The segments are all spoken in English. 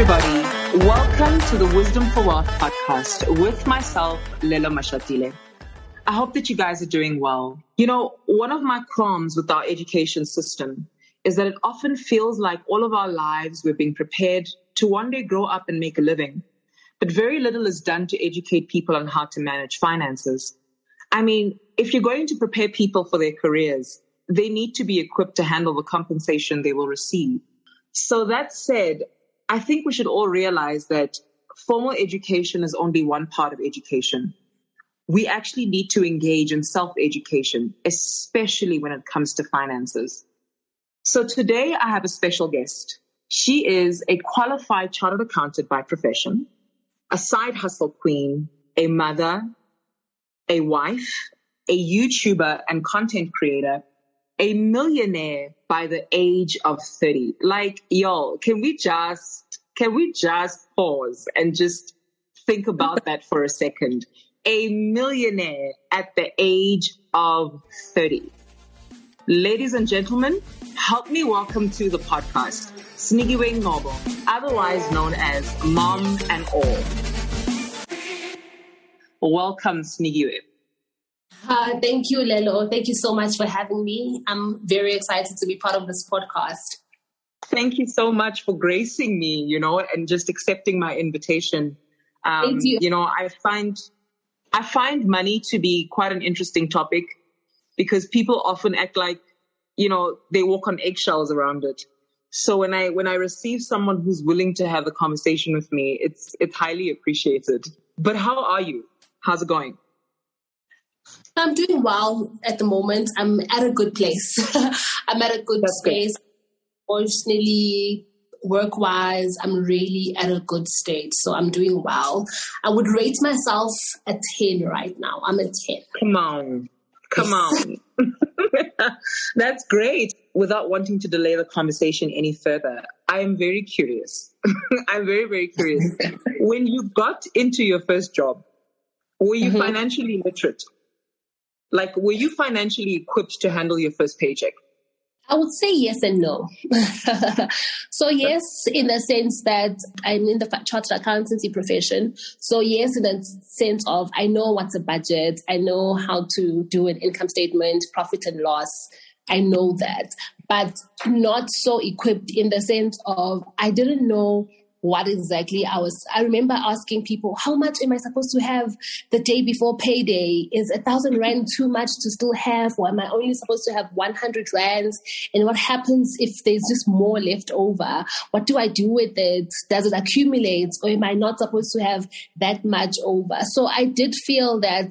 everybody. Welcome to the Wisdom for Wealth podcast with myself, Lelo Mashatile. I hope that you guys are doing well. You know, one of my qualms with our education system is that it often feels like all of our lives we're being prepared to one day grow up and make a living. But very little is done to educate people on how to manage finances. I mean, if you're going to prepare people for their careers, they need to be equipped to handle the compensation they will receive. So that said, I think we should all realize that formal education is only one part of education. We actually need to engage in self education, especially when it comes to finances. So today I have a special guest. She is a qualified chartered accountant by profession, a side hustle queen, a mother, a wife, a YouTuber and content creator, a millionaire by the age of 30. Like, yo, can we just, can we just pause and just think about that for a second? A millionaire at the age of 30. Ladies and gentlemen, help me welcome to the podcast, Sinikiwe Ncgobo, otherwise known as Mom and All. Welcome, Sinikiwe. Uh, thank you, Lelo. Thank you so much for having me. I'm very excited to be part of this podcast. Thank you so much for gracing me, you know, and just accepting my invitation. Um, Thank you. You know, I find I find money to be quite an interesting topic because people often act like, you know, they walk on eggshells around it. So when I when I receive someone who's willing to have a conversation with me, it's it's highly appreciated. But how are you? How's it going? I'm doing well at the moment. I'm at a good place. I'm at a good That's space. Fortunately, work wise, I'm really at a good state. So I'm doing well. I would rate myself a 10 right now. I'm a 10. Come on. Come on. That's great. Without wanting to delay the conversation any further, I am very curious. I'm very, very curious. when you got into your first job, were you Mhm. financially literate? Like, were you financially equipped to handle your first paycheck? I would say yes and no. so yes, in the sense that I'm in the chartered accountancy profession. So yes, in the sense of I know what's a budget, I know how to do an income statement, profit and loss. I know that, but not so equipped in the sense of I didn't know what exactly I was. I remember asking people, how much am I supposed to have the day before payday? Is a thousand rand too much to still have? Or am I only supposed to have 100 rands? And what happens if there's just more left over? What do I do with it? Does it accumulate? Or am I not supposed to have that much over? So I did feel that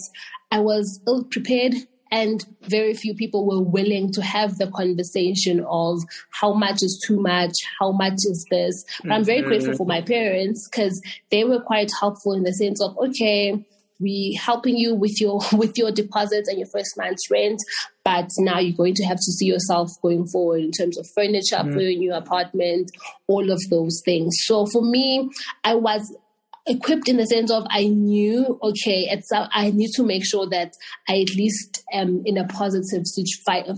I was ill prepared and very few people were willing to have the conversation of how much is too much, how much is this. But I'm very grateful for my parents because they were quite helpful in the sense of, okay, we helping you with your with your deposits and your first month's rent, but now you're going to have to see yourself going forward in terms of furniture mm-hmm. for your new apartment, all of those things. So for me, I was equipped in the sense of I knew, okay, it's I need to make sure that I at least am in a positive situ- um,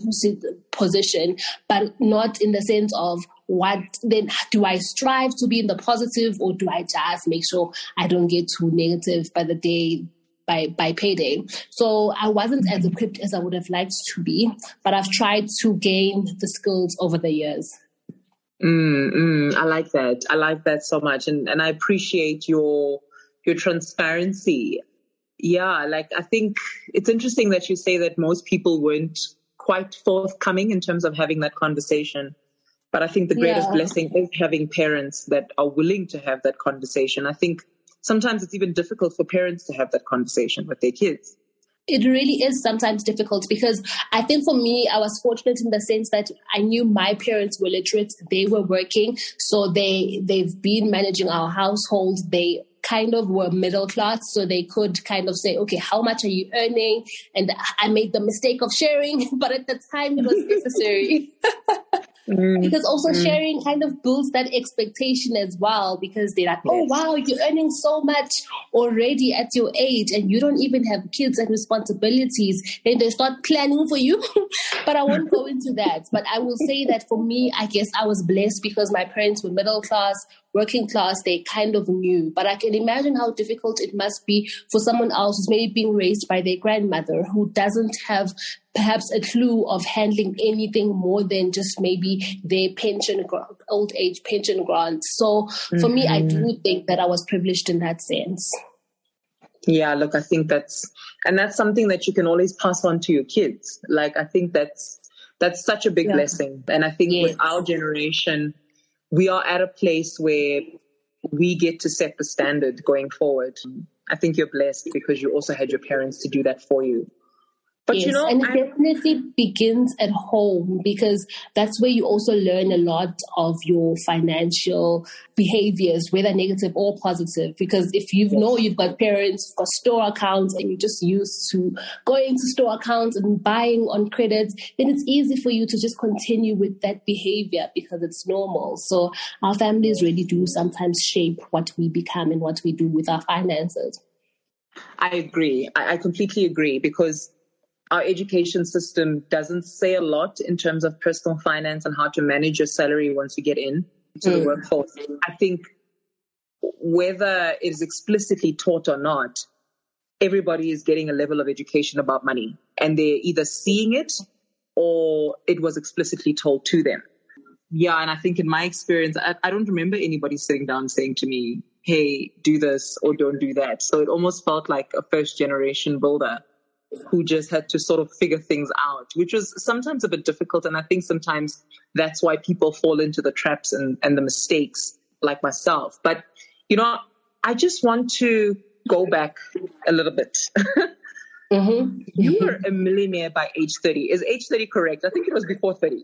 position, but not in the sense of what then do I strive to be in the positive or do I just make sure I don't get too negative by the day by by payday. So I wasn't as mm-hmm. equipped as I would have liked to be, but I've tried to gain the skills over the years. Mm, mm, I like that. I like that so much, and and I appreciate your your transparency. Yeah, like I think it's interesting that you say that most people weren't quite forthcoming in terms of having that conversation. But I think the greatest Yeah. blessing is having parents that are willing to have that conversation. I think sometimes it's even difficult for parents to have that conversation with their kids. It really is sometimes difficult because I think for me, I was fortunate in the sense that I knew my parents were literate. They were working, so they they've been managing our household. They kind of were middle class, so they could kind of say, okay, how much are you earning? And I made the mistake of sharing, but at the time it was necessary. Mm. Because also mm. sharing kind of builds that expectation as well because they're like, oh, yes. oh, wow, you're earning so much already at your age and you don't even have kids and responsibilities. Then they start planning for you. but I won't go into that. But I will say that for me, I guess I was blessed because my parents were middle class working class, they kind of knew. But I can imagine how difficult it must be for someone else who's maybe being raised by their grandmother who doesn't have perhaps a clue of handling anything more than just maybe their pension, old age pension grants. So for mm-hmm. me, I do mm-hmm. think that I was privileged in that sense. Yeah, look, I think that's, and that's something that you can always pass on to your kids. Like, I think that's, that's such a big yeah. blessing. And I think yes. with our generation, we are at a place where we get to set the standard going forward. I think you're blessed because you also had your parents to do that for you. But yes, you know, and it I'm, definitely begins at home because that's where you also learn a lot of your financial behaviors, whether negative or positive. Because if you know you've got parents, for store accounts, and you're just used to going to store accounts and buying on credit, then it's easy for you to just continue with that behavior because it's normal. So our families really do sometimes shape what we become and what we do with our finances. I agree. I, I completely agree because our education system doesn't say a lot in terms of personal finance and how to manage your salary once you get in to mm. the workforce. I think whether it is explicitly taught or not, everybody is getting a level of education about money and they're either seeing it or it was explicitly told to them. Yeah, and I think in my experience, I, I don't remember anybody sitting down saying to me, hey, do this or don't do that. So it almost felt like a first generation builder who just had to sort of figure things out, which was sometimes a bit difficult. And I think sometimes that's why people fall into the traps and, and the mistakes like myself. But, you know, I just want to go back a little bit. mm-hmm. You were a millionaire by age 30. Is age 30 correct? I think it was before 30.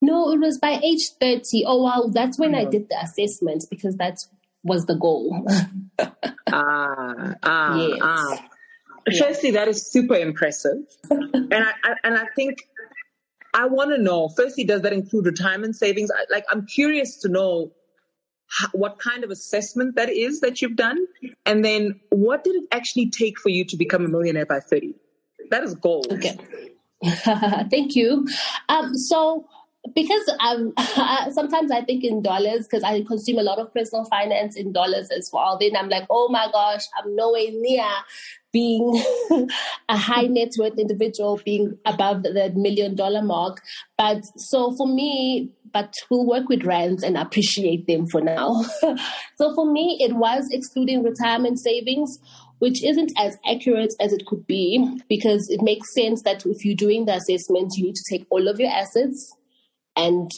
No, it was by age 30. Oh, wow. That's when I did the assessment because that was the goal. ah, ah, yes. ah. Firstly, that is super impressive, and I, I, and I think I want to know. Firstly, does that include retirement savings? Like, I'm curious to know how, what kind of assessment that is that you've done, and then what did it actually take for you to become a millionaire by 30? That is gold. Okay. Thank you. Um, so because um, sometimes I think in dollars because I consume a lot of personal finance in dollars as well. Then I'm like, oh my gosh, I'm nowhere near being a high net worth individual, being above the million dollar mark. But so for me, but we'll work with rands and appreciate them for now. so for me, it was excluding retirement savings which isn't as accurate as it could be because it makes sense that if you're doing the assessment, you need to take all of your assets and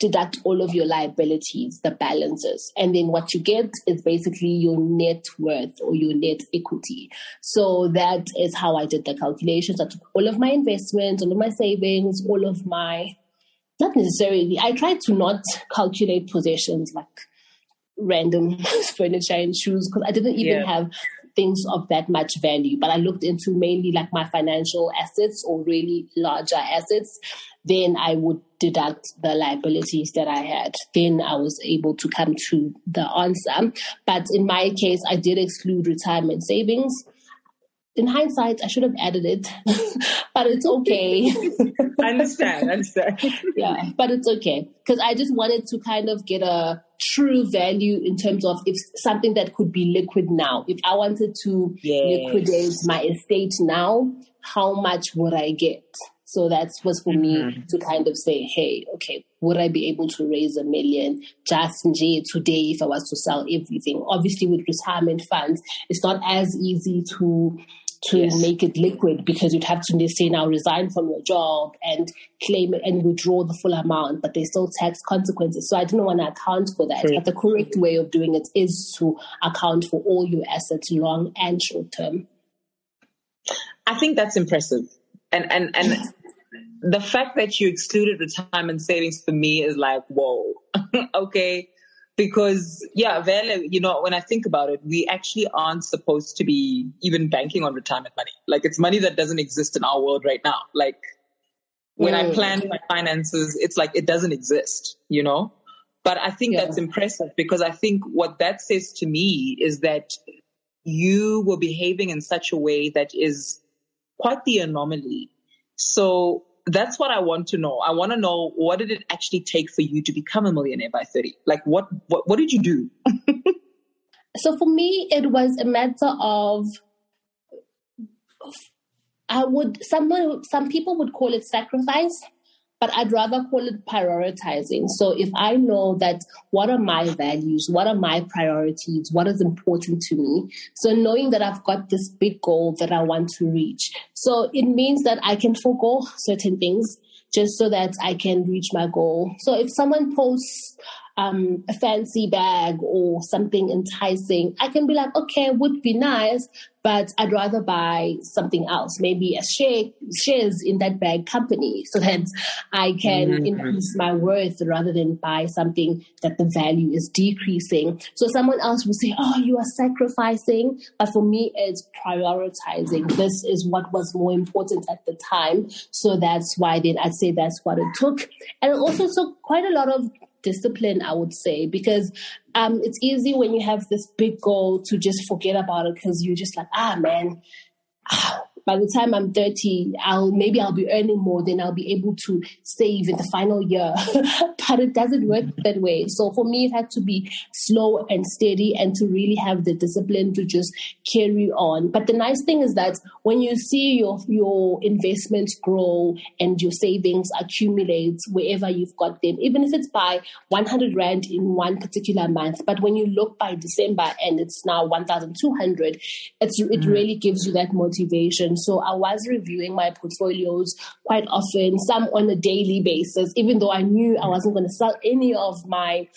deduct all of your liabilities, the balances. And then what you get is basically your net worth or your net equity. So that is how I did the calculations. I took all of my investments, all of my savings, all of my, not necessarily, I tried to not calculate possessions like random furniture and shoes because I didn't even yeah. have things of that much value. But I looked into mainly like my financial assets or really larger assets. Then I would deduct the liabilities that I had. Then I was able to come to the answer. But in my case, I did exclude retirement savings in hindsight, I should have added it, but it's okay. I understand. I understand. yeah, but it's okay because I just wanted to kind of get a true value in terms of if something that could be liquid now. If I wanted to yes. liquidate my estate now, how much would I get? So that was for mm-hmm. me to kind of say, hey, okay, would I be able to raise a million just today if I was to sell everything? Obviously, with retirement funds, it's not as easy to to yes. make it liquid because you'd have to say now resign from your job and claim it and withdraw the full amount, but there's still tax consequences. So I didn't want to account for that. But the correct way of doing it is to account for all your assets, long and short term. I think that's impressive. And and and the fact that you excluded retirement savings for me is like, whoa, okay because yeah, Vele, you know, when I think about it, we actually aren't supposed to be even banking on retirement money. Like it's money that doesn't exist in our world right now. Like when mm. I plan my finances, it's like it doesn't exist, you know? But I think yeah. that's impressive because I think what that says to me is that you were behaving in such a way that is quite the anomaly. So that's what I want to know. I want to know what did it actually take for you to become a millionaire by 30? Like what what, what did you do? so for me it was a matter of I would someone some people would call it sacrifice but I'd rather call it prioritizing. So if I know that what are my values, what are my priorities, what is important to me. So knowing that I've got this big goal that I want to reach. So it means that I can forego certain things just so that I can reach my goal. So if someone posts um, a fancy bag or something enticing, I can be like, okay, would be nice, but I'd rather buy something else, maybe a share shares in that bag company, so that I can mm-hmm. increase my worth rather than buy something that the value is decreasing. So someone else will say, "Oh, you are sacrificing," but for me, it's prioritizing. This is what was more important at the time, so that's why then I'd say that's what it took, and it also took quite a lot of discipline, I would say, because um, it's easy when you have this big goal to just forget about it because you're just like, ah, man, ah, by the time I'm 30, I'll maybe I'll be earning more, then I'll be able to save in the final year. but it doesn't work that way. So for me, it had to be slow and steady and to really have the discipline to just carry on. But the nice thing is that when you see your your investments grow and your savings accumulate wherever you've got them, even if it's by 100 rand in one particular month, but when you look by December and it's now 1,200, it's it mm. really gives you that motivation so I was reviewing my portfolios quite often, some on a daily basis, even though I knew I wasn't going to sell any of my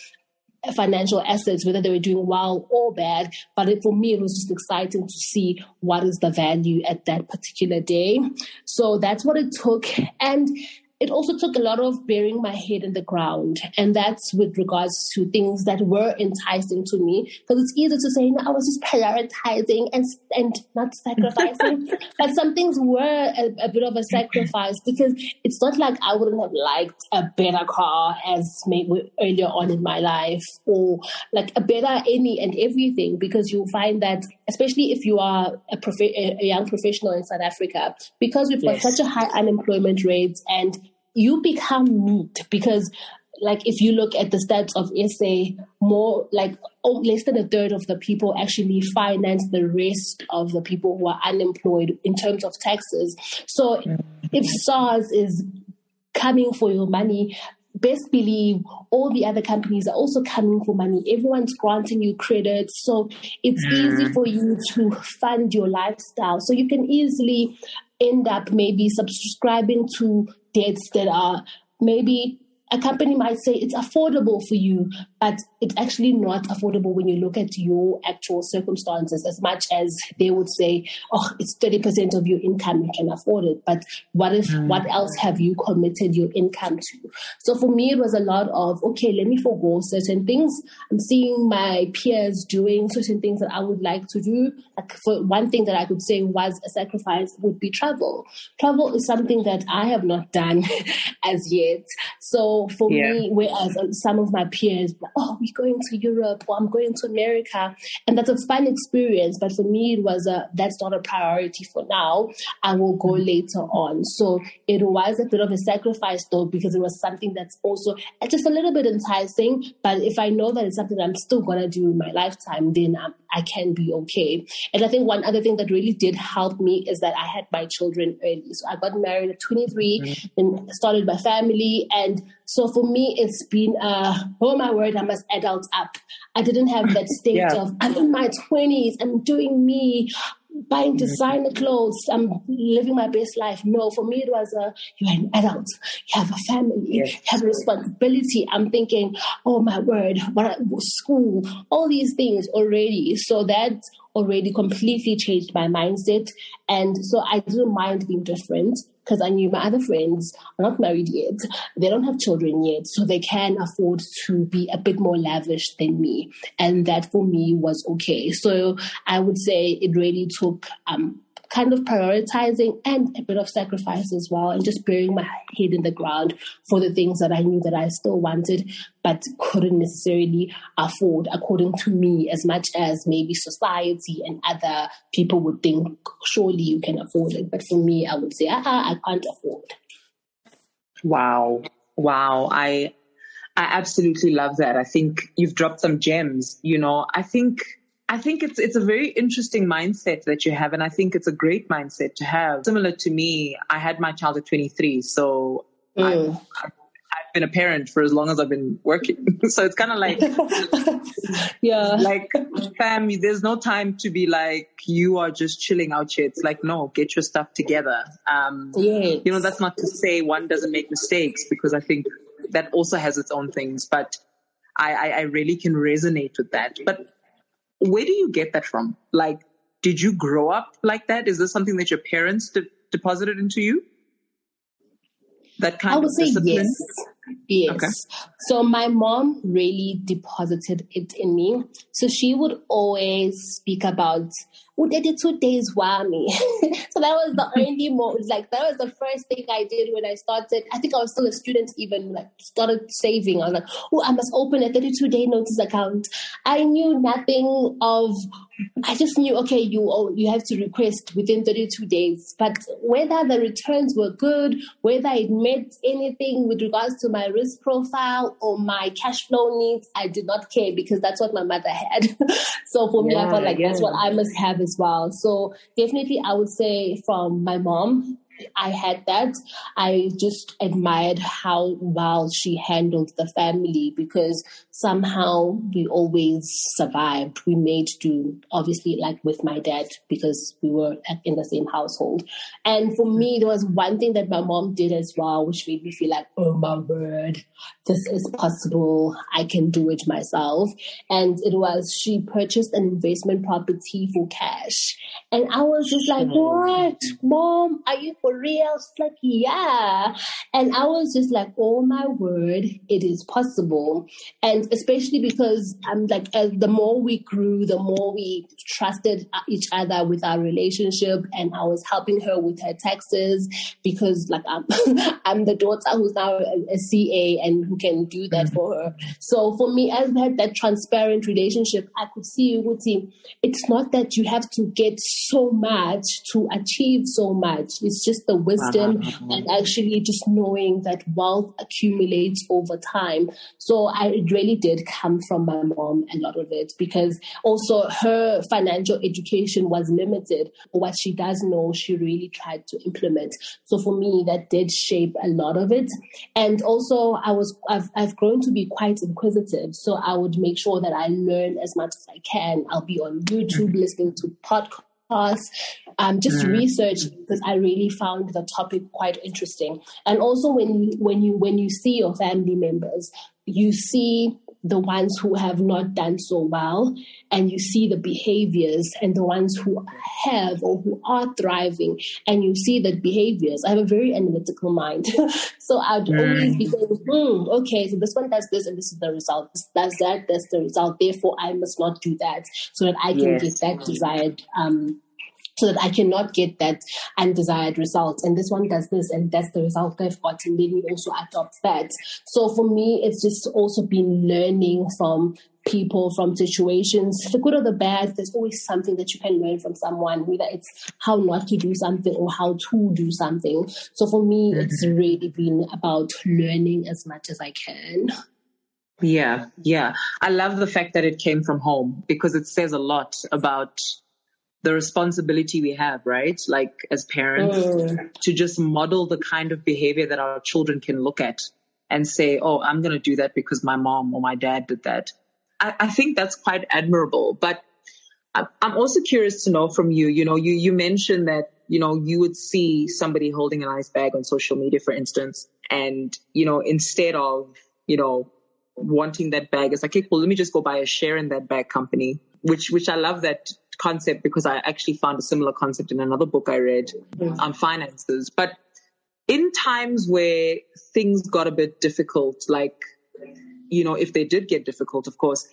financial assets, whether they were doing well or bad. But it, for me, it was just exciting to see what is the value at that particular day. So that's what it took. And it also took a lot of burying my head in the ground. And that's with regards to things that were enticing to me. Because it's easy to say, no, I was just prioritizing and, and not sacrificing. but some things were a, a, bit of a sacrifice because it's not like I wouldn't have liked a better car as maybe earlier on in my life or like a better any and everything because you'll find that, especially if you are a, prof- a young professional in South Africa, because we've yes. got such a high unemployment rate and you become meat because like if you look at the stats of SA, more like oh, less than a third of the people actually finance the rest of the people who are unemployed in terms of taxes. So if SARS is coming for your money, best believe all the other companies are also coming for money. Everyone's granting you credit. So it's mm. easy for you to fund your lifestyle. So you can easily end up maybe subscribing to debts that are maybe a company might say it's affordable for you, but it's actually not affordable when you look at your actual circumstances as much as they would say, oh, it's 30% of your income, you can afford it. But what if, mm. what else have you committed your income to? So for me, it was a lot of, okay, let me forego certain things. I'm seeing my peers doing certain things that I would like to do. Like for one thing that I could say was a sacrifice would be travel. Travel is something that I have not done as yet. So for yeah. me, whereas some of my peers, oh, we're going to Europe or I'm going to America. And that's a fun experience. But for me, it was a, that's not a priority for now. I will go mm-hmm. later on. So it was a bit of a sacrifice though, because it was something that's also just a little bit enticing. But if I know that it's something I'm still going to do in my lifetime, then I'm, I can be okay. And I think one other thing that really did help me is that I had my children early. So I got married at 23 mm-hmm. and started my family. And so for me, it's been, uh, oh my word, I must adult up. I didn't have that state yeah. of, I'm in my 20s, I'm doing me, buying mm-hmm. designer clothes, I'm living my best life. No, for me, it was a, you're an adult, you have a family, yes. you have a responsibility. I'm thinking, oh my word, what school, all these things already. So that already completely changed my mindset. And so I didn't mind being different because I knew my other friends are not married yet. They don't have children yet, so they can afford to be a bit more lavish than me. And that for me was okay. So I would say it really took um, kind of prioritizing and a bit of sacrifice as well, and just burying my head in the ground for the things that I knew that I still wanted, but couldn't necessarily afford according to me as much as maybe society and other people would think, surely you can afford it. But for me, I would say, uh I can't afford. Wow. Wow. I, I absolutely love that. I think you've dropped some gems. You know, I think I think it's it's a very interesting mindset that you have, and I think it's a great mindset to have. Similar to me, I had my child at 23, so mm. I've, I've, been a parent for as long as I've been working. so it's kind of like, yeah, like fam, there's no time to be like you are just chilling out here. It's like no, get your stuff together. Um, yes. you know, that's not to say one doesn't make mistakes because I think that also has its own things, but. I, I, I really can resonate with that. But where do you get that from? Like, did you grow up like that? Is this something that your parents de- deposited into you? That kind I would of say discipline? yes. Yes. Okay. So my mom really deposited it in me. So she would always speak about who did it two days me. so that was the mm-hmm. only moment like that was the first thing I did when I started. I think I was still a student even like started saving. I was like, oh I must open a 32 day notice account. I knew nothing of I just knew, okay, you you have to request within 32 days. But whether the returns were good, whether it met anything with regards to my risk profile or my cash flow needs, I did not care because that's what my mother had. so for me, I felt like yeah. that's what I must have as well. So definitely, I would say from my mom, I had that. I just admired how well she handled the family because somehow we always survived. We made do, obviously, like with my dad because we were in the same household. And for me, there was one thing that my mom did as well, which made me feel like, oh my word, this is possible. I can do it myself. And it was she purchased an investment property for cash. And I was just like, what? Mom, are you for real? She's like, yeah. And I was just like, oh my word, it is possible. And especially because I'm like, as the more we grew, the more we trusted each other with our relationship. And I was helping her with her taxes because like I'm, I'm the daughter who's now a, a CA and who can do that mm-hmm. for her. So for me, as had that transparent relationship, I could see Uguti, it's not that you have to get so much to achieve so much. It's just the wisdom uh-huh. and actually just knowing that wealth accumulates over time. So I really did come from my mom, a lot of it, because also her financial education was limited. What she does know, she really tried to implement. So for me, that did shape a lot of it. And also I was, I've, I've grown to be quite inquisitive. So I would make sure that I learn as much as I can. I'll be on YouTube mm-hmm. listening to podcasts um, just mm. research because I really found the topic quite interesting. And also when you when you when you see your family members, you see the ones who have not done so well, and you see the behaviors and the ones who have or who are thriving, and you see the behaviors. I have a very analytical mind, so I'd mm. always be going, hmm, okay, so this one does this, and this is the result. This does that, that's the result. Therefore, I must not do that, so that I can yes. get that desired um, so that I cannot get that undesired result. And this one does this, and that's the result I've got. And then we also adopt that. So for me, it's just also been learning from people, from situations, the good or the bad. There's always something that you can learn from someone, whether it's how not to do something or how to do something. So for me, mm-hmm. it's really been about learning as much as I can. Yeah, yeah. I love the fact that it came from home because it says a lot about the responsibility we have, right? Like as parents mm. to just model the kind of behavior that our children can look at and say, Oh, I'm going to do that because my mom or my dad did that. I, I think that's quite admirable, but I'm also curious to know from you, you know, you, you mentioned that, you know, you would see somebody holding an ice bag on social media, for instance, and, you know, instead of, you know, wanting that bag, it's like, okay, well, let me just go buy a share in that bag company, which, which I love that concept because I actually found a similar concept in another book I read on finances. But in times where things got a bit difficult, like, you know, if they did get difficult, of course,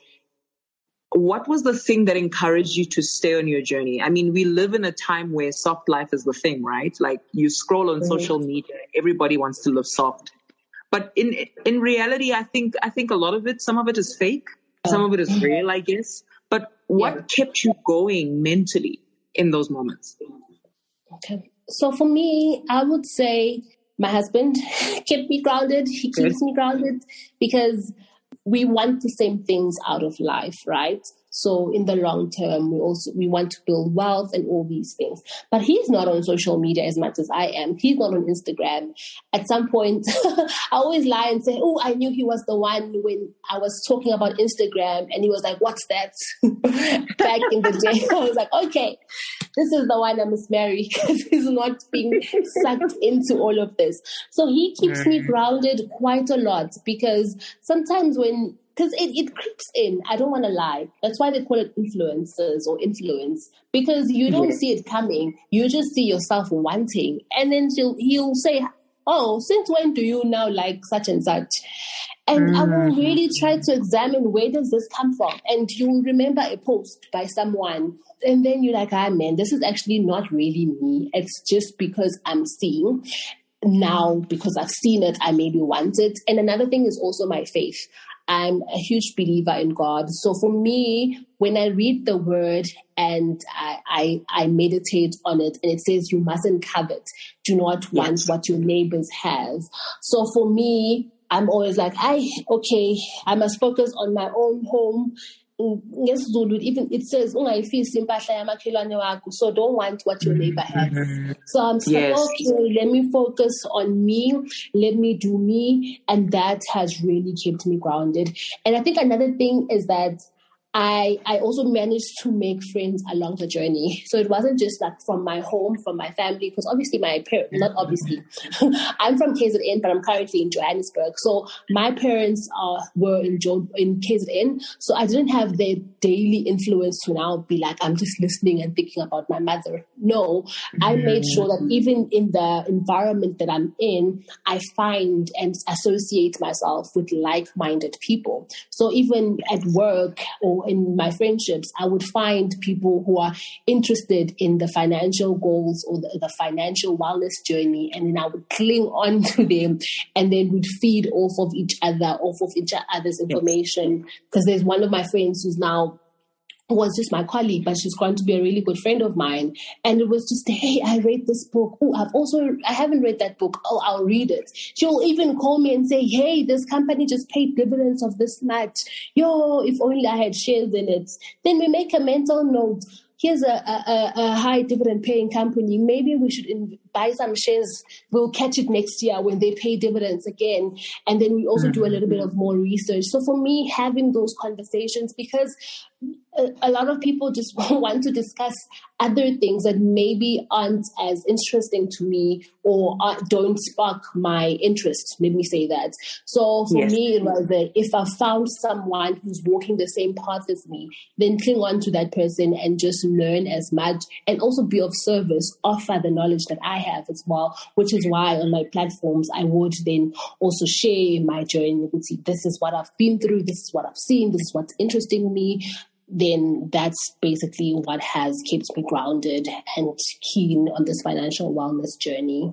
what was the thing that encouraged you to stay on your journey? I mean, we live in a time where soft life is the thing, right? Like you scroll on mm-hmm. social media, everybody wants to live soft. But in in reality, I think I think a lot of it, some of it is fake, some of it is real, I guess. What yeah. kept you going mentally in those moments? Okay. So for me, I would say my husband kept me grounded. He keeps me grounded because we want the same things out of life, right? So in the long term, we also we want to build wealth and all these things. But he's not on social media as much as I am. He's not on Instagram. At some point, I always lie and say, "Oh, I knew he was the one when I was talking about Instagram," and he was like, "What's that?" Back in the day, I was like, "Okay, this is the one I must marry because he's not being sucked into all of this." So he keeps me mm-hmm. grounded quite a lot because sometimes when because it, it creeps in. I don't want to lie. That's why they call it influencers or influence because you don't yeah. see it coming. You just see yourself wanting, and then he'll he'll say, "Oh, since when do you now like such and such?" And mm. I will mm-hmm. really try to examine where does this come from. And you will remember a post by someone, and then you're like, "Ah, man, this is actually not really me. It's just because I'm seeing." now because I've seen it, I maybe want it. And another thing is also my faith. I'm a huge believer in God. So for me, when I read the word and I, I, I meditate on it and it says you mustn't covet, do not want yes. what your neighbors have. So for me, I'm always like, I okay, I must focus on my own home Mm, ngesizulu even it says ungayifisi impahla yamakhelwane wakho so don't want what your mm-hmm. neighbor has. So i'm saying yes. okay let me focus on me let me do me and that has really kept me grounded. And i think another thing is that I I also managed to make friends along the journey. So it wasn't just like from my home, from my family, because obviously my parents, not obviously, I'm from KZN, but I'm currently in Johannesburg. So my parents are were in jo- in KZN, so I didn't have their daily influence to now be like I'm just listening and thinking about my mother. No, I made sure that mm. even in the environment that I'm in, I find and associate myself with like-minded people. So even at work or in my friendships, I would find people who are interested in the financial goals or the, the financial wellness journey, and then I would cling on to them, and then would feed off of each other, off of each other's information. Because yes. there's one of my friends who's now was just my colleague, but she's going to be a really good friend of mine. And it was just, hey, I read this book. Oh, I've also, I haven't read that book. Oh, I'll read it. She'll even call me and say, hey, this company just paid dividends of this much. Yo, if only I had shares in it. Then we make a mental note here's a, a, a, high dividend paying company. Maybe we should in, buy some shares. We'll catch it next year when they pay dividends again. And then we also mm-hmm. do a little bit of more research. So for me, having those conversations, because a, a lot of people just want to discuss other things that maybe aren't as interesting to me or uh, don't spark my interest. Let me say that. So for yes. me, it was that if I found someone who's walking the same path as me, then cling on to that person and just learn as much and also be of service, offer the knowledge that I have as well, which is why on my platforms, I would then also share my journey. You see, this is what I've been through. This is what I've seen. This is what's interesting me then that's basically what has kept me grounded and keen on this financial wellness journey.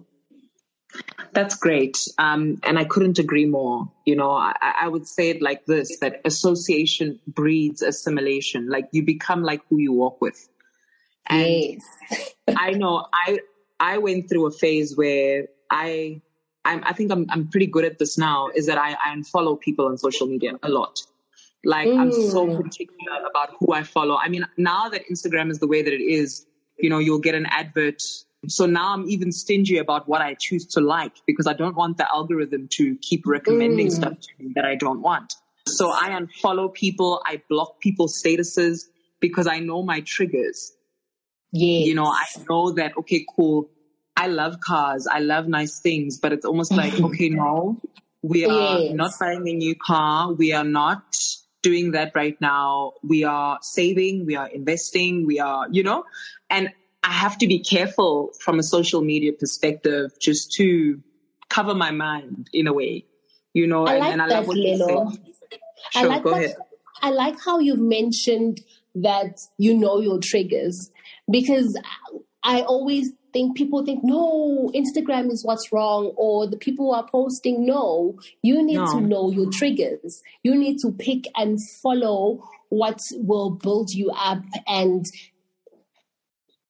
That's great. Um, and I couldn't agree more. You know, I, I, would say it like this that association breeds assimilation. Like you become like who you walk with. And yes. I know I I went through a phase where I I'm, i think I'm I'm pretty good at this now, is that I, I unfollow people on social media a lot. Like mm. I'm so mm. particular about who I follow. I mean, now that Instagram is the way that it is, you know, you'll get an advert. So now I'm even stingy about what I choose to like because I don't want the algorithm to keep recommending mm. stuff to me that I don't want. So I unfollow people. I block people's statuses because I know my triggers. Yeah. You know, I know that, okay, cool. I love cars. I love nice things, but it's almost like, okay, no, we are yes. not buying a new car. We are not doing that right now. We are saving, we are investing, we are, you know, and I have to be careful from a social media perspective just to cover my mind in a way, you know, I like and, and I love what you Sure, I like go that. ahead. I like how you've mentioned that you know your triggers because I always think people think, no, Instagram is what's wrong, or the people who are posting, no. You need no. to know your triggers. You need to pick and follow what will build you up and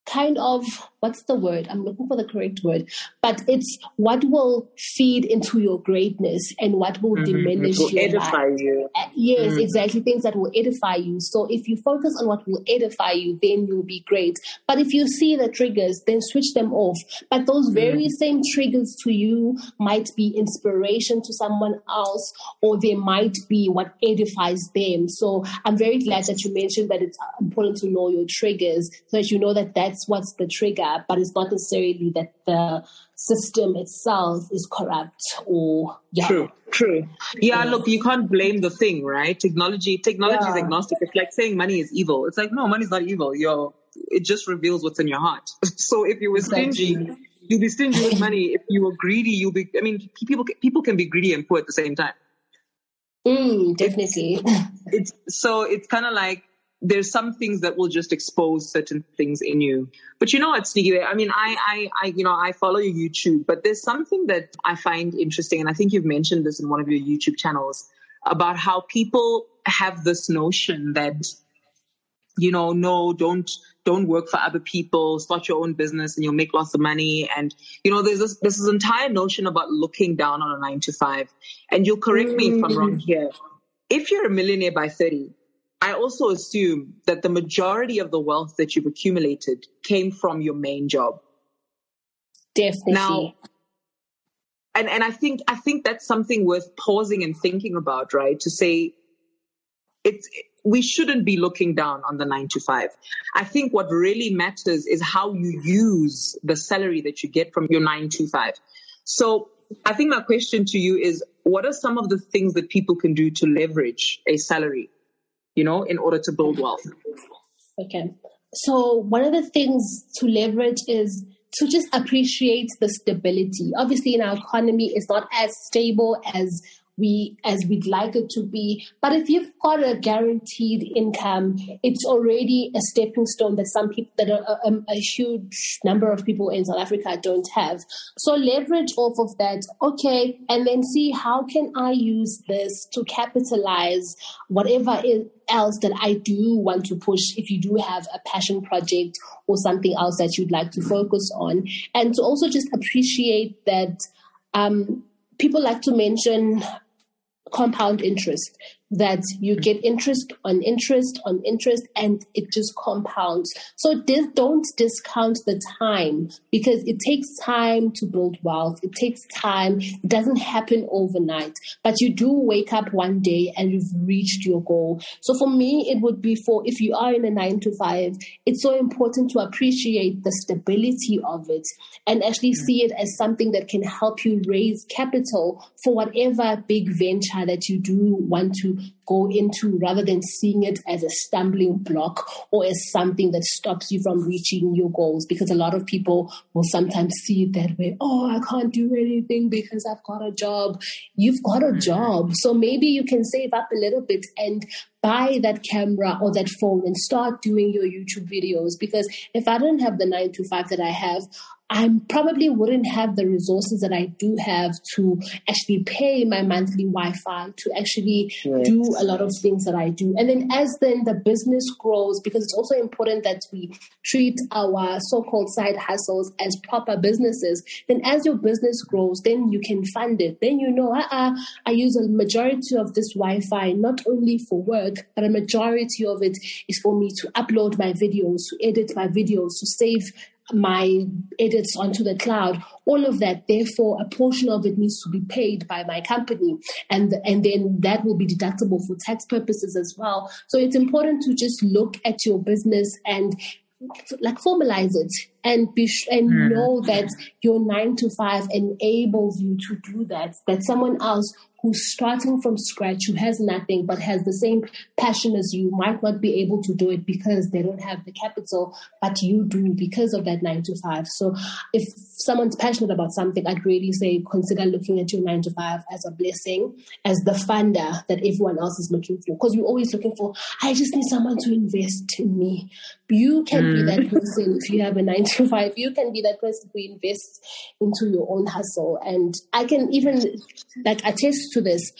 kind of what's the word? I'm looking for the correct word, but it's what will feed into your greatness and what will mm-hmm. diminish will your edify life. you. Uh, yes, mm-hmm. exactly. Things that will edify you. So if you focus on what will edify you, then you'll be great. But if you see the triggers, then switch them off. But those very mm-hmm. same triggers to you might be inspiration to someone else, or they might be what edifies them. So I'm very glad that you mentioned that it's important to know your triggers so that you know that that's what's the trigger but it's not necessarily that the system itself is corrupt or yeah. True, true. Yeah, yeah, look, you can't blame the thing, right? Technology, technology yeah. is agnostic. It's like saying money is evil. It's like no, money's not evil. You're, it just reveals what's in your heart. so if you were stingy, exactly. you'll be stingy with money. If you were greedy, you'll be. I mean, people people can be greedy and poor at the same time. Mm, definitely. It's, it's so it's kind of like there's some things that will just expose certain things in you. But you know what, Sneaky? I mean, I, I, I, you know, I follow your YouTube, but there's something that I find interesting, and I think you've mentioned this in one of your YouTube channels about how people have this notion that, you know, no, don't, don't work for other people, start your own business and you'll make lots of money. And, you know, there's this, there's this entire notion about looking down on a nine to five. And you'll correct me if I'm wrong mm. here. If you're a millionaire by 30, I also assume that the majority of the wealth that you've accumulated came from your main job. Definitely. Now, and, and I think I think that's something worth pausing and thinking about, right? To say it's we shouldn't be looking down on the nine to five. I think what really matters is how you use the salary that you get from your nine to five. So I think my question to you is what are some of the things that people can do to leverage a salary? You know, in order to build wealth. Okay. So one of the things to leverage is to just appreciate the stability. Obviously, in our economy, it's not as stable as we as we'd like it to be. But if you've got a guaranteed income, it's already a stepping stone that some people that are, a, a, huge number of people in South Africa don't have. So leverage off of that, okay, and then see how can I use this to capitalize whatever else that I do want to push. If you do have a passion project or something else that you'd like to focus on, and to also just appreciate that. Um, people like to mention compound interest that you get interest on interest on interest and it just compounds. So don't discount the time because it takes time to build wealth. It takes time. It doesn't happen overnight, but you do wake up one day and you've reached your goal. So for me, it would be for if you are in a nine to five, it's so important to appreciate the stability of it and actually mm. see it as something that can help you raise capital for whatever big venture that you do want to go into rather than seeing it as a stumbling block or as something that stops you from reaching your goals. Because a lot of people will sometimes see it that way. Oh, I can't do anything because I've got a job. You've got a mm-hmm. job. So maybe you can save up a little bit and buy that camera or that phone and start doing your YouTube videos. Because if I don't have the nine to five that I have, I probably wouldn't have the resources that I do have to actually pay my monthly Wi-Fi to actually right. do a lot of things that I do. And then as then the business grows, because it's also important that we treat our so-called side hustles as proper businesses. Then as your business grows, then you can fund it. Then you know, uh-uh, I use a majority of this Wi-Fi not only for work, but a majority of it is for me to upload my videos, to edit my videos, to save my edits onto the cloud, all of that. Therefore, a portion of it needs to be paid by my company, and and then that will be deductible for tax purposes as well. So it's important to just look at your business and like formalize it and be and mm. know that your nine to five enables you to do that. That someone else who's starting from scratch, who has nothing but has the same passion as you, might not be able to do it because they don't have the capital, but you do because of that nine to five. So if someone's passionate about something, I'd really say consider looking at your nine to five as a blessing, as the funder that everyone else is looking for. Because you're always looking for, I just need someone to invest in me. You can mm. be that mm. person if you have a nine to five. You can be that person who invests into your own hustle. And I can even like attest to this.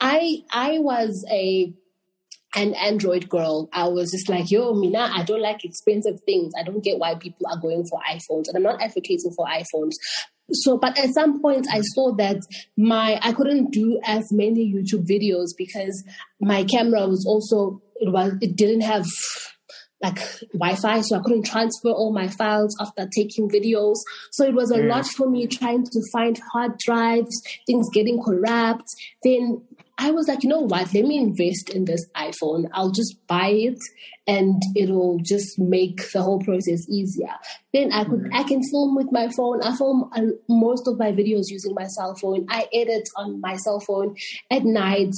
I I was a an Android girl. I was just like, yo, Mina, I don't like expensive things. I don't get why people are going for iPhones. And I'm not advocating for iPhones. So, but at some point I saw that my, I couldn't do as many YouTube videos because my camera was also, it was, it didn't have like Wi-Fi, so I couldn't transfer all my files after taking videos. So it was a mm. lot for me trying to find hard drives, things getting corrupt. Then I was like, you know what? Let me invest in this iPhone. I'll just buy it, and it'll just make the whole process easier. Then I could, mm. I can film with my phone. I film uh, most of my videos using my cell phone. I edit on my cell phone at night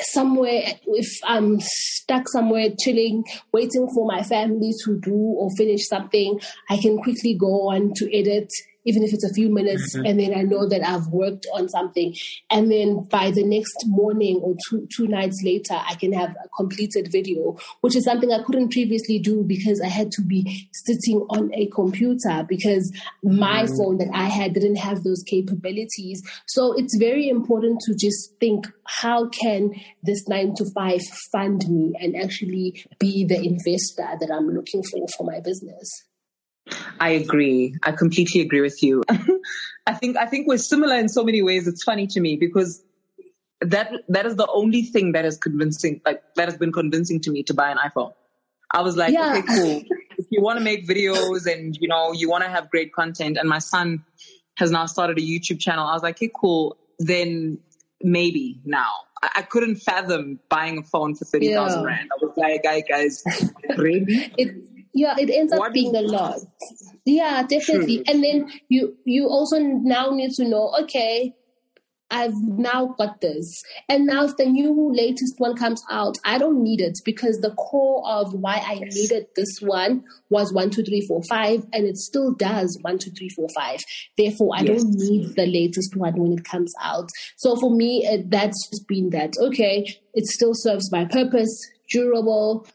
somewhere if i'm stuck somewhere chilling waiting for my family to do or finish something i can quickly go on to edit even if it's a few minutes, mm-hmm. and then I know that I've worked on something. And then by the next morning or two, two nights later, I can have a completed video, which is something I couldn't previously do because I had to be sitting on a computer because my mm-hmm. phone that I had didn't have those capabilities. So it's very important to just think, how can this nine to five fund me and actually be the investor that I'm looking for for my business? I agree. I completely agree with you. I think I think we're similar in so many ways. It's funny to me because that that is the only thing that is convincing like that has been convincing to me to buy an iPhone. I was like, yeah. okay, cool. if you want to make videos and you know you want to have great content, and my son has now started a YouTube channel, I was like, okay, cool. Then maybe now. I, couldn't fathom buying a phone for thirty thousand yeah. rand. I was like, guys, really? it, yeah it ends up what being a lot yeah definitely and then you you also now need to know okay I've now got this. And now if the new latest one comes out, I don't need it because the core of why I yes. needed this one was one, two, three, four, five, and it still does one, two, three, four, five. Therefore, I yes. don't need the latest one when it comes out. So for me, it, that's just been that. Okay, it still serves my purpose, durable,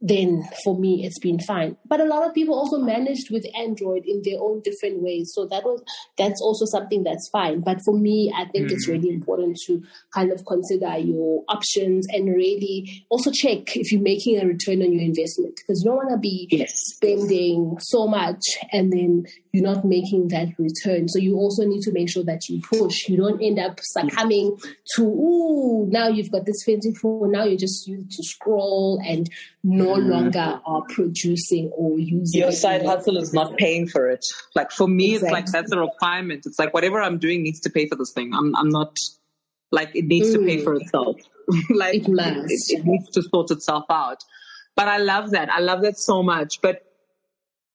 then for me it's been fine. But a lot of people also managed with Android in their own different ways. So that was that's also something that's fine. But for me, I think mm. it's really important to kind of consider your options and really also check if you're making a return on your investment because you don't want to be yes. spending so much and then you're not making that return. So you also need to make sure that you push. You don't end up succumbing to, ooh, now you've got this fancy phone. Now you're just used to scroll and no mm. longer are producing or using. Your side hustle is not paying for it. Like for me, exactly. it's like that's a requirement. It's like whatever I'm doing needs to pay for this thing. I'm, I'm not like it needs mm. to pay for mm. itself. like it, it, it needs to sort itself out. But I love that. I love that so much. But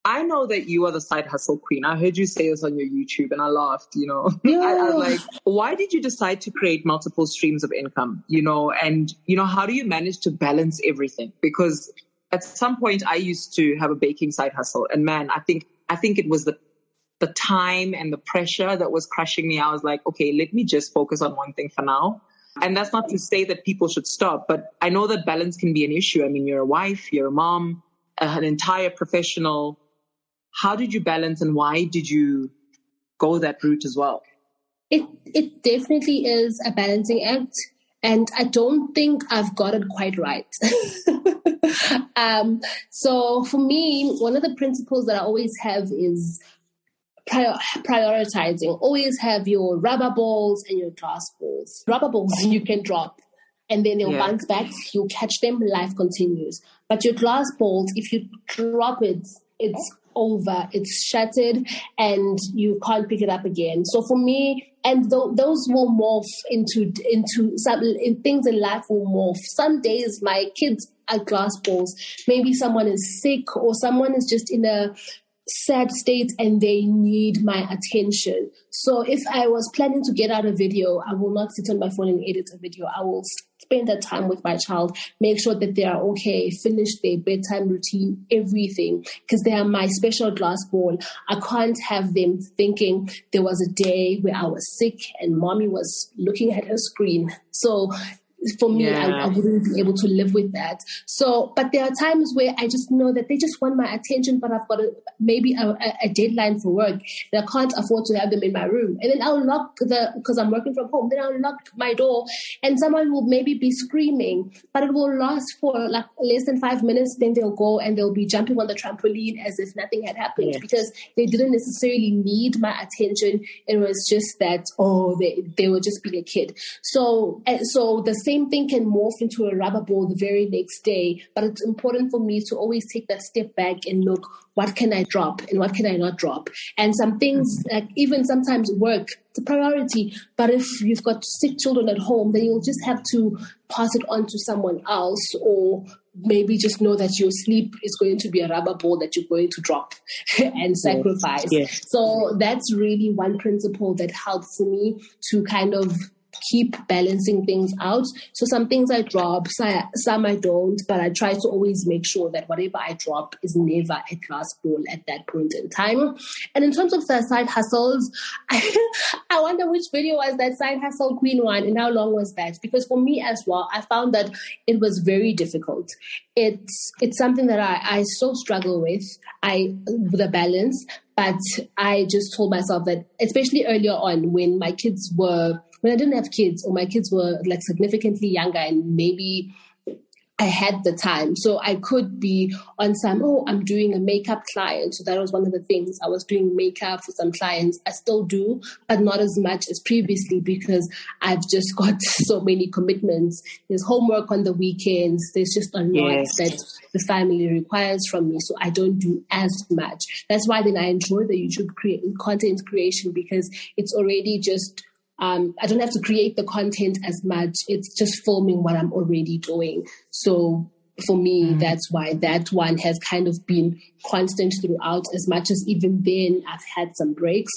I know that you are the side hustle queen. I heard you say this on your YouTube and I laughed, you know. Yeah. I, was like, why did you decide to create multiple streams of income, you know, and, you know, how do you manage to balance everything? Because at some point I used to have a baking side hustle and man, I think, I think it was the, the time and the pressure that was crushing me. I was like, okay, let me just focus on one thing for now. And that's not to say that people should stop, but I know that balance can be an issue. I mean, you're a wife, you're a mom, an entire professional how did you balance and why did you go that route as well? It it definitely is a balancing act, and I don't think I've got it quite right. um, so for me, one of the principles that I always have is prior- prioritizing. Always have your rubber balls and your glass balls. Rubber balls you can drop and then they'll yeah. bounce back. You catch them, life continues. But your glass balls, if you drop it, it's over, it's shattered, and you can't pick it up again. So for me, and th- those will morph into into some in things in life will morph. Some days my kids are glass balls. Maybe someone is sick or someone is just in a sad state and they need my attention. So if I was planning to get out a video, I will not sit on my phone and edit a video. I will spend that time with my child, make sure that they are okay, finish their bedtime routine, everything, because they are my special glass ball. I can't have them thinking there was a day where I was sick and mommy was looking at her screen. So for me, yeah. I, I, wouldn't be able to live with that. So, but there are times where I just know that they just want my attention, but I've got a, maybe a, a deadline for work that I can't afford to have them in my room. And then I'll lock the, because I'm working from home, then I'll lock my door and someone will maybe be screaming, but it will last for like less than five minutes. Then they'll go and they'll be jumping on the trampoline as if nothing had happened yeah. because they didn't necessarily need my attention. It was just that, oh, they, they were just being a kid. So, so the same same thing can morph into a rubber ball the very next day. But it's important for me to always take that step back and look, what can I drop and what can I not drop? And some things, mm-hmm. like even sometimes work, it's a priority. But if you've got sick children at home, then you'll just have to pass it on to someone else or maybe just know that your sleep is going to be a rubber ball that you're going to drop and sacrifice. Yes. Yes. So that's really one principle that helps me to kind of keep balancing things out. So some things I drop, some I don't, but I try to always make sure that whatever I drop is never a glass ball at that point in time. And in terms of the side hustles, I, I wonder which video was that side hustle queen one and how long was that? Because for me as well, I found that it was very difficult. It's it's something that I, I so struggle with. I the balance, but I just told myself that, especially earlier on when my kids were when I didn't have kids or my kids were like significantly younger and maybe I had the time. So I could be on some, oh, I'm doing a makeup client. So that was one of the things. I was doing makeup for some clients. I still do, but not as much as previously because I've just got so many commitments. There's homework on the weekends. There's just a lot yes. that the family requires from me. So I don't do as much. That's why then I enjoy the YouTube cre- content creation because it's already just um, I don't have to create the content as much. It's just filming what I'm already doing. So for me, mm. that's why that one has kind of been constant throughout, as much as even then I've had some breaks.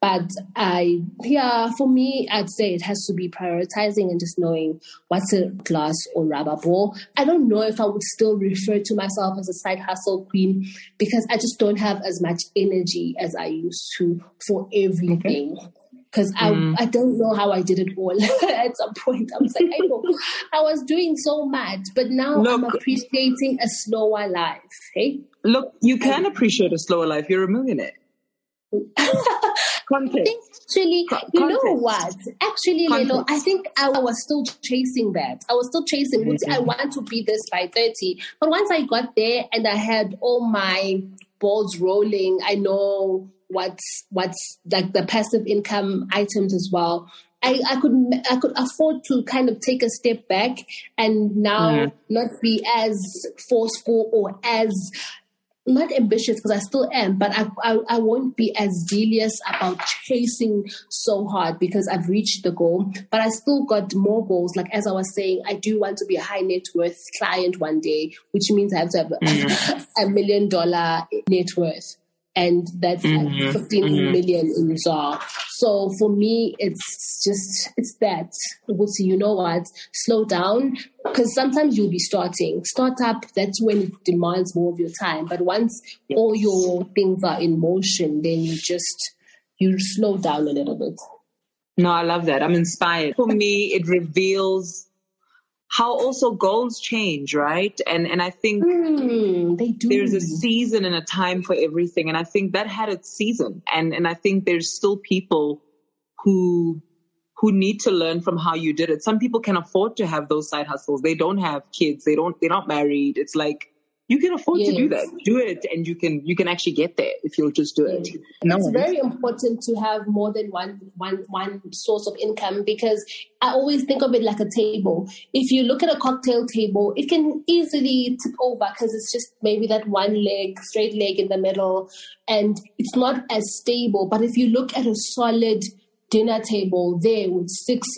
But I, yeah, for me, I'd say it has to be prioritizing and just knowing what's a glass or rubber ball. I don't know if I would still refer to myself as a side hustle queen because I just don't have as much energy as I used to for everything. Okay because mm. I I don't know how I did it all. At some point, I was like, I know I was doing so much, but now look, I'm appreciating a slower life. Hey, look, you can appreciate a slower life. You're a millionaire. Actually, you know what? Actually, Lelo, I think I was still chasing that. I was still chasing. Mm-hmm. I want to be this by 30. But once I got there and I had all my balls rolling, I know what's what's like the passive income items as well. I, I could I could afford to kind of take a step back and now mm. not be as forceful or as not ambitious because I still am, but I, I, I won't be as zealous about chasing so hard because I've reached the goal. But I still got more goals. Like as I was saying, I do want to be a high net worth client one day, which means I have to have mm. a million dollar net worth and that's mm-hmm. like 15 mm-hmm. million in ZAR. So for me, it's just, it's that. We'll see, you know what? Slow down because sometimes you'll be starting. Startup, that's when it demands more of your time. But once yes. all your things are in motion, then you just, you slow down a little bit. No, I love that. I'm inspired. For me, it reveals how also goals change, right? And and I think mm, they do. there's a season and a time for everything, and I think that had its season, and and I think there's still people who who need to learn from how you did it. Some people can afford to have those side hustles. They don't have kids. They don't. They're not married. It's like you can afford yes. to do that. Do it, and you can you can actually get there if you'll just do it. No it's very important to have more than one one one source of income because I always think of it like a table. If you look at a cocktail table, it can easily tip over because it's just maybe that one leg, straight leg in the middle, and it's not as stable. But if you look at a solid dinner table there with six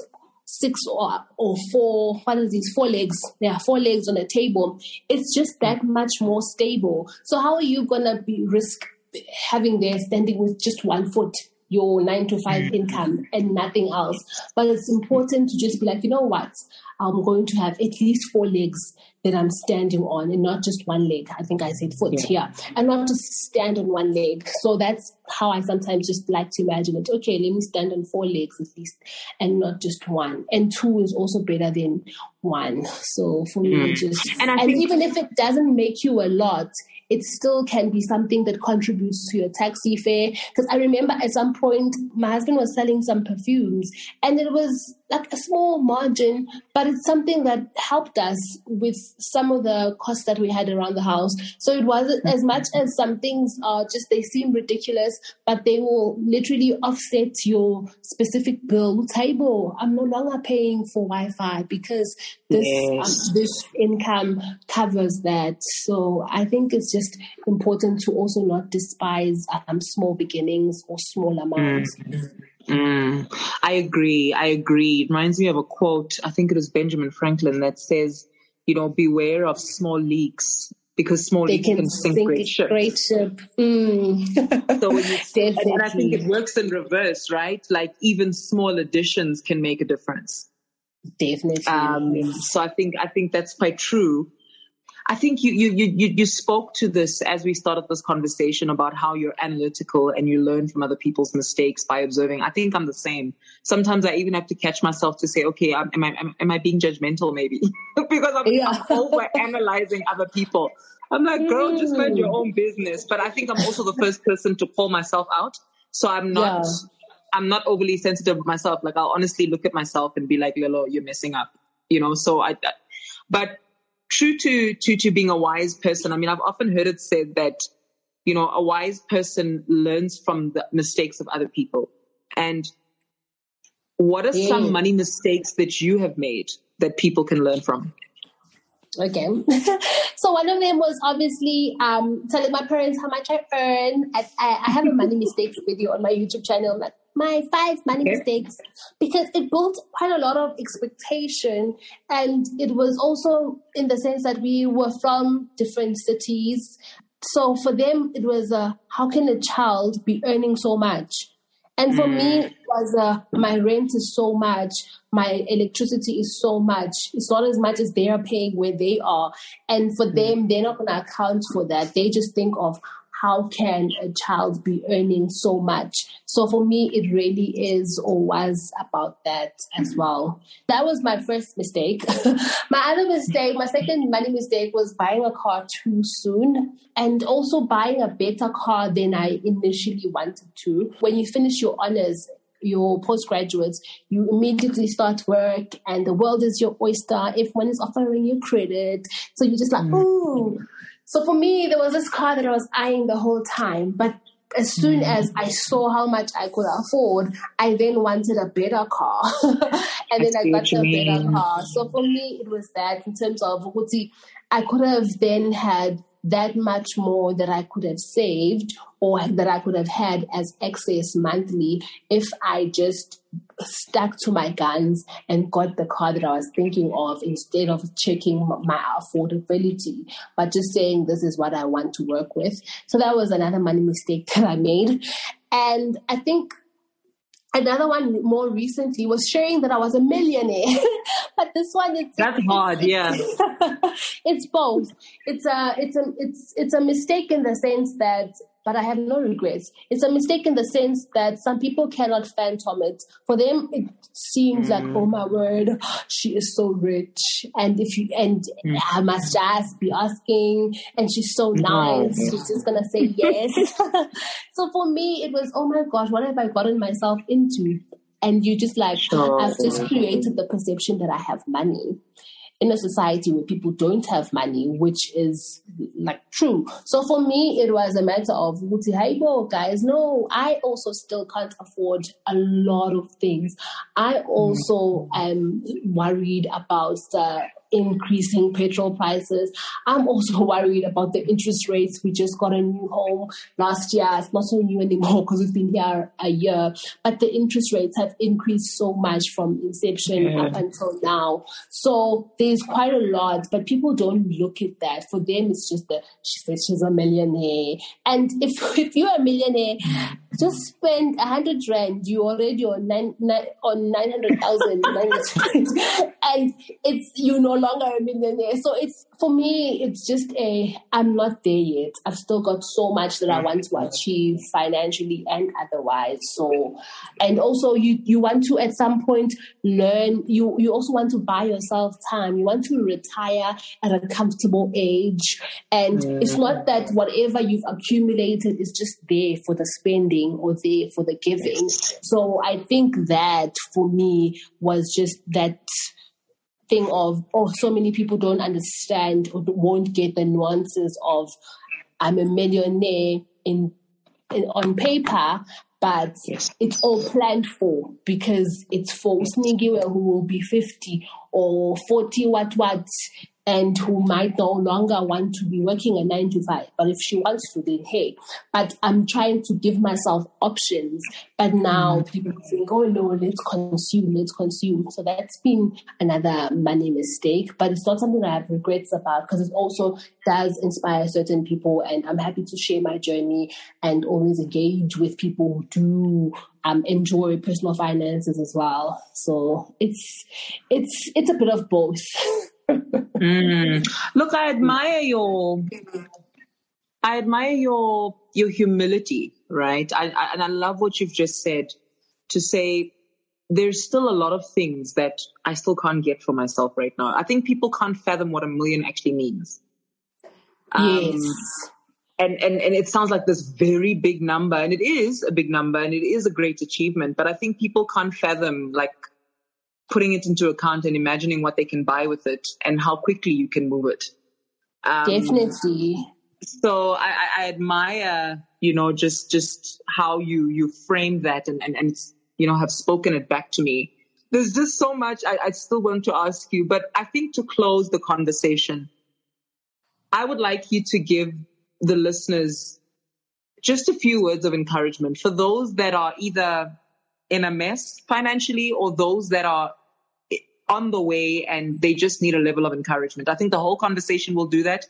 six or, or four, what are these, four legs, there are four legs on a table, it's just that much more stable. So how are you to be risk having there standing with just one foot your nine to five mm. income and nothing else. But it's important to just be like, you know what? I'm going to have at least four legs that I'm standing on and not just one leg. I think I said foot yeah. here and not just stand on one leg. So that's how I sometimes just like to imagine it. Okay, let me stand on four legs at least and not just one. And two is also better than one. So for mm. me, just, and, and think- even if it doesn't make you a lot, it still can be something that contributes to your taxi fare. Because I remember at some point my husband was selling some perfumes and it was like a small margin, but it's something that helped us with some of the costs that we had around the house. So it wasn't as much as some things are just they seem ridiculous, but they will literally offset your specific bill table. I'm no longer paying for Wi-Fi because this yes. um, this income covers that. So I think it's just important to also not despise um, small beginnings or small amounts. Mm. Mm, I agree. I agree. It reminds me of a quote. I think it was Benjamin Franklin that says, you know, beware of small leaks because small they leaks can, can sink, sink great ships. Great ship. Mm. so when you, and I think it works in reverse, right? Like even small additions can make a difference. Definitely. Um, so I think I think that's quite true. I think you, you, you, you spoke to this as we started this conversation about how you're analytical and you learn from other people's mistakes by observing. I think I'm the same. Sometimes I even have to catch myself to say, okay, am I, am, am I being judgmental maybe? because I'm, yeah. I'm over analyzing other people. I'm like, girl, just mind your mm. own business. But I think I'm also the first person to call myself out. So I'm not, yeah. I'm not overly sensitive with myself. Like I'll honestly look at myself and be like, Lelo, you're messing up, you know? So I, but true to, to, to being a wise person, I mean, I've often heard it said that, you know, a wise person learns from the mistakes of other people. And what are some money mistakes that you have made that people can learn from? Okay. so one of them was obviously um, telling my parents how much I earn. I, I, have a money mistakes video on my YouTube channel. Like, my five money okay. mistakes because it built quite a lot of expectation. And it was also in the sense that we were from different cities. So for them it was a how can a child be earning so much? And for mm. me it was a my rent is so much. My electricity is so much. It's not as much as they are paying where they are. And for mm. them they're not going to account for that. They just think of how can a child be earning so much? So for me, it really is or was about that as well. That was my first mistake. my other mistake, my second money mistake was buying a car too soon and also buying a better car than I initially wanted to. When you finish your honors, your postgraduates, you immediately start work and the world is your oyster. Everyone is offering you credit. So you're just like, oh, so for me, there was this car that I was eyeing the whole time, but as soon mm. as I saw how much I could afford, I then wanted a better car. and then I, got a better car. So for me, it was that in terms of I could have then had that much more that I could have saved or that I could have had as excess monthly if I just stuck to my guns and got the car that I was thinking of instead of checking my affordability, but just saying this is what I want to work with. So that was another money mistake that I made. And I think Another one more recently was sharing that I was a millionaire, but this one it's that's hard. Yeah, it's both. It's a it's a it's it's a mistake in the sense that but I have no regrets. It's a mistake in the sense that some people cannot phantom it. For them, it seems mm. like, oh my word, she is so rich, and if you and mm. I must just be asking, and she's so nice, no. she's just gonna say yes. so for me, it was, oh my gosh, what have I gotten myself into? And you just like, sure. I've just created the perception that I have money in a society where people don't have money, which is like true. So for me, it was a matter of, Haibo, guys, no, I also still can't afford a lot of things. I also mm-hmm. am worried about the increasing petrol prices. I'm also worried about the interest rates. We just got a new home last year. It's not so new anymore because it's been here a year. But the interest rates have increased so much from inception yeah. up until now. So there's quite a lot, but people don't look at that. For them, it's just that she says she's a millionaire. And if, if you're a millionaire, just spend a hundred rand, you already on nine, nine on nine hundred thousand, and it's you no longer a millionaire. So it's for me, it's just a I'm not there yet. I've still got so much that I want to achieve financially and otherwise. So, and also you you want to at some point learn. You you also want to buy yourself time. You want to retire at a comfortable age, and mm. it's not that whatever you've accumulated is just there for the spending or there for the giving. So I think that for me was just that thing of oh so many people don't understand or won't get the nuances of I'm a millionaire in, in on paper but yes. it's all planned for because it's for Sinikiwe who will be 50 or 40 what what and who might no longer want to be working a nine to five. But if she wants to, then hey. But I'm trying to give myself options. But now mm. people think, oh no, let's consume, let's consume. So that's been another money mistake. But it's not something that I have regrets about because it also does inspire certain people. And I'm happy to share my journey and always engage with people who do um, enjoy personal finances as well. So it's it's it's a bit of both. mm. Look, I admire your, I admire your your humility, right? I, I, and I love what you've just said to say there's still a lot of things that I still can't get for myself right now. I think people can't fathom what a million actually means. Um, yes. And, and, and it sounds like this very big number and it is a big number and it is a great achievement, but I think people can't fathom like putting it into account and imagining what they can buy with it and how quickly you can move it. Um, Definitely. So I, I, admire, you know, just just how you you frame that and, and, and you know have spoken it back to me. There's just so much I, I still want to ask you, but I think to close the conversation, I would like you to give the listeners just a few words of encouragement for those that are either in a mess financially or those that are on the way and they just need a level of encouragement. I think the whole conversation will do that.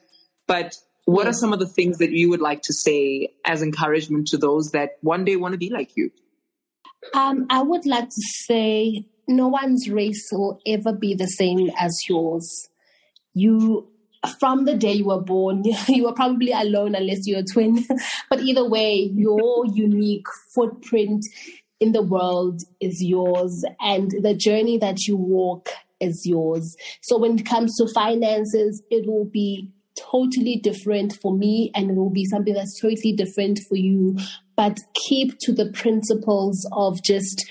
But what are some of the things that you would like to say as encouragement to those that one day want to be like you? Um, I would like to say no one's race will ever be the same as yours. You, from the day you were born, you were probably alone unless you're a twin. but either way, your unique footprint in the world is yours and the journey that you walk is yours. So when it comes to finances, it will be totally different for me and it will be something that's totally different for you. But keep to the principles of just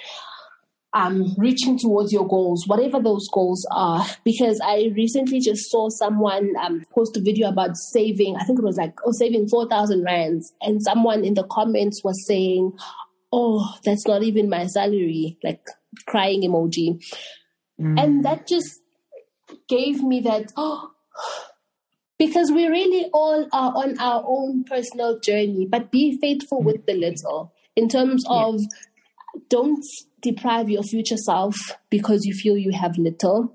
um, reaching towards your goals, whatever those goals are. Because I recently just saw someone um, post a video about saving, I think it was like, oh, saving 4,000 rands. And someone in the comments was saying, oh, that's not even my salary, like crying emoji. Mm. And that just gave me that, oh, because we really all are on our own personal journey, but be faithful with the little in terms of don't deprive your future self because you feel you have little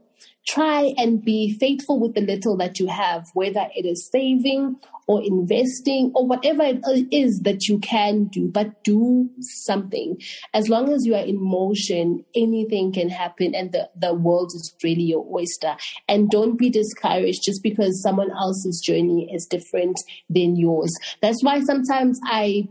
try and be faithful with the little that you have, whether it is saving or investing or whatever it is that you can do, but do something. As long as you are in motion, anything can happen and the, the world is really your oyster. And don't be discouraged just because someone else's journey is different than yours. That's why sometimes I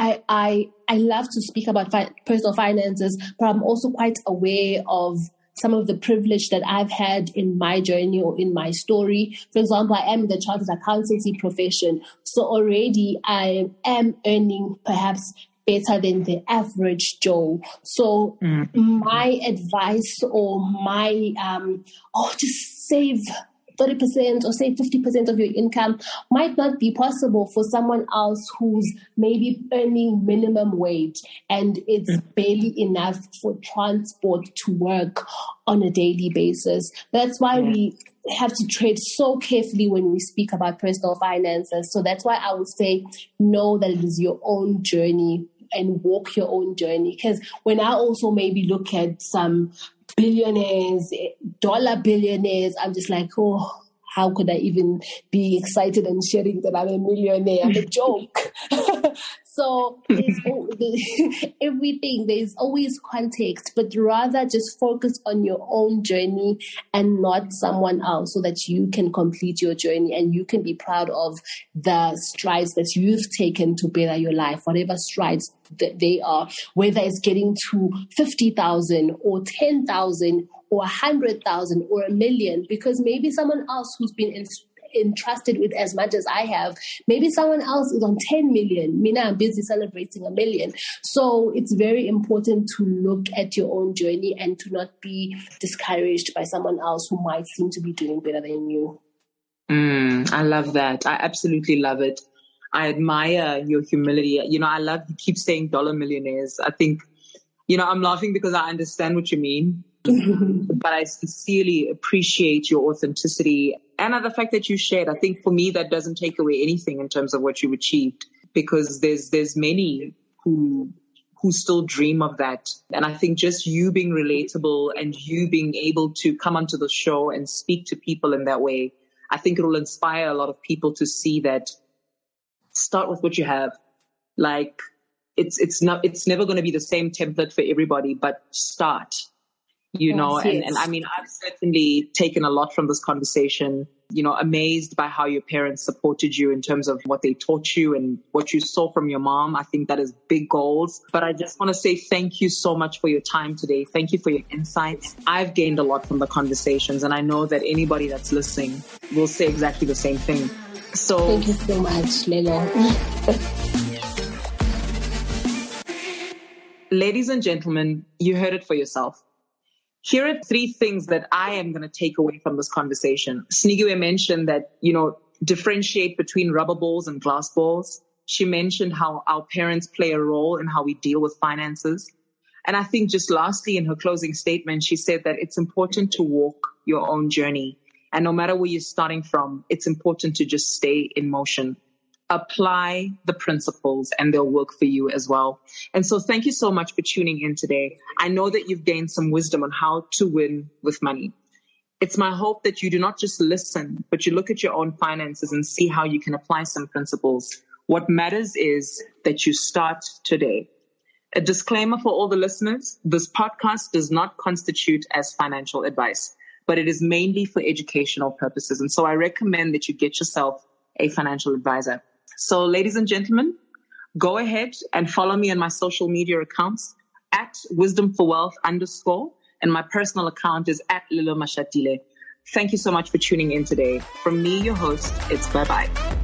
I, I I love to speak about fi- personal finances, but I'm also quite aware of some of the privilege that I've had in my journey or in my story. For example, I am in the chartered accountancy profession. So already I am earning perhaps better than the average Joe. So mm. my advice or my, um, oh, just save 30% or say 50% of your income might not be possible for someone else who's maybe earning minimum wage and it's mm. barely enough for transport to work on a daily basis. That's why yeah. we have to trade so carefully when we speak about personal finances. So that's why I would say know that it is your own journey and walk your own journey. Because when I also maybe look at some billionaires, dollar billionaires, I'm just like, oh, how could I even be excited and sharing that I'm a millionaire? I'm a joke. so everything. There's always context, but rather just focus on your own journey and not someone else so that you can complete your journey and you can be proud of the strides that you've taken to better your life, whatever strides that they are, whether it's getting to 50,000 or 10,000 or a hundred thousand or a million because maybe someone else who's been in, entrusted with as much as I have, maybe someone else is on 10 million. Mina, I'm busy celebrating a million. So it's very important to look at your own journey and to not be discouraged by someone else who might seem to be doing better than you. Mm, I love that. I absolutely love it. I admire your humility. You know, I love you keep saying dollar millionaires. I think, you know, I'm laughing because I understand what you mean. but I sincerely appreciate your authenticity and the fact that you shared. I think for me, that doesn't take away anything in terms of what you've achieved because there's, there's many who, who still dream of that. And I think just you being relatable and you being able to come onto the show and speak to people in that way, I think it will inspire a lot of people to see that start with what you have. Like it's, it's not, it's never going to be the same template for everybody, but start you know, yes, and, and I mean, I've certainly taken a lot from this conversation, you know, amazed by how your parents supported you in terms of what they taught you and what you saw from your mom. I think that is big goals. But I just want to say thank you so much for your time today. Thank you for your insights. I've gained a lot from the conversations and I know that anybody that's listening will say exactly the same thing. So thank you so much, Lelo. Ladies and gentlemen, you heard it for yourself. Here are three things that I am going to take away from this conversation. Sinikiwe mentioned that, you know, differentiate between rubber balls and glass balls. She mentioned how our parents play a role in how we deal with finances. And I think just lastly, in her closing statement, she said that it's important to walk your own journey. And no matter where you're starting from, it's important to just stay in motion apply the principles and they'll work for you as well. And so thank you so much for tuning in today. I know that you've gained some wisdom on how to win with money. It's my hope that you do not just listen, but you look at your own finances and see how you can apply some principles. What matters is that you start today. A disclaimer for all the listeners. This podcast does not constitute as financial advice, but it is mainly for educational purposes. And so I recommend that you get yourself a financial advisor. So, ladies and gentlemen, go ahead and follow me on my social media accounts at wisdom for wealth underscore. And my personal account is at Lelo Mashatile. Thank you so much for tuning in today. From me, your host, it's bye bye.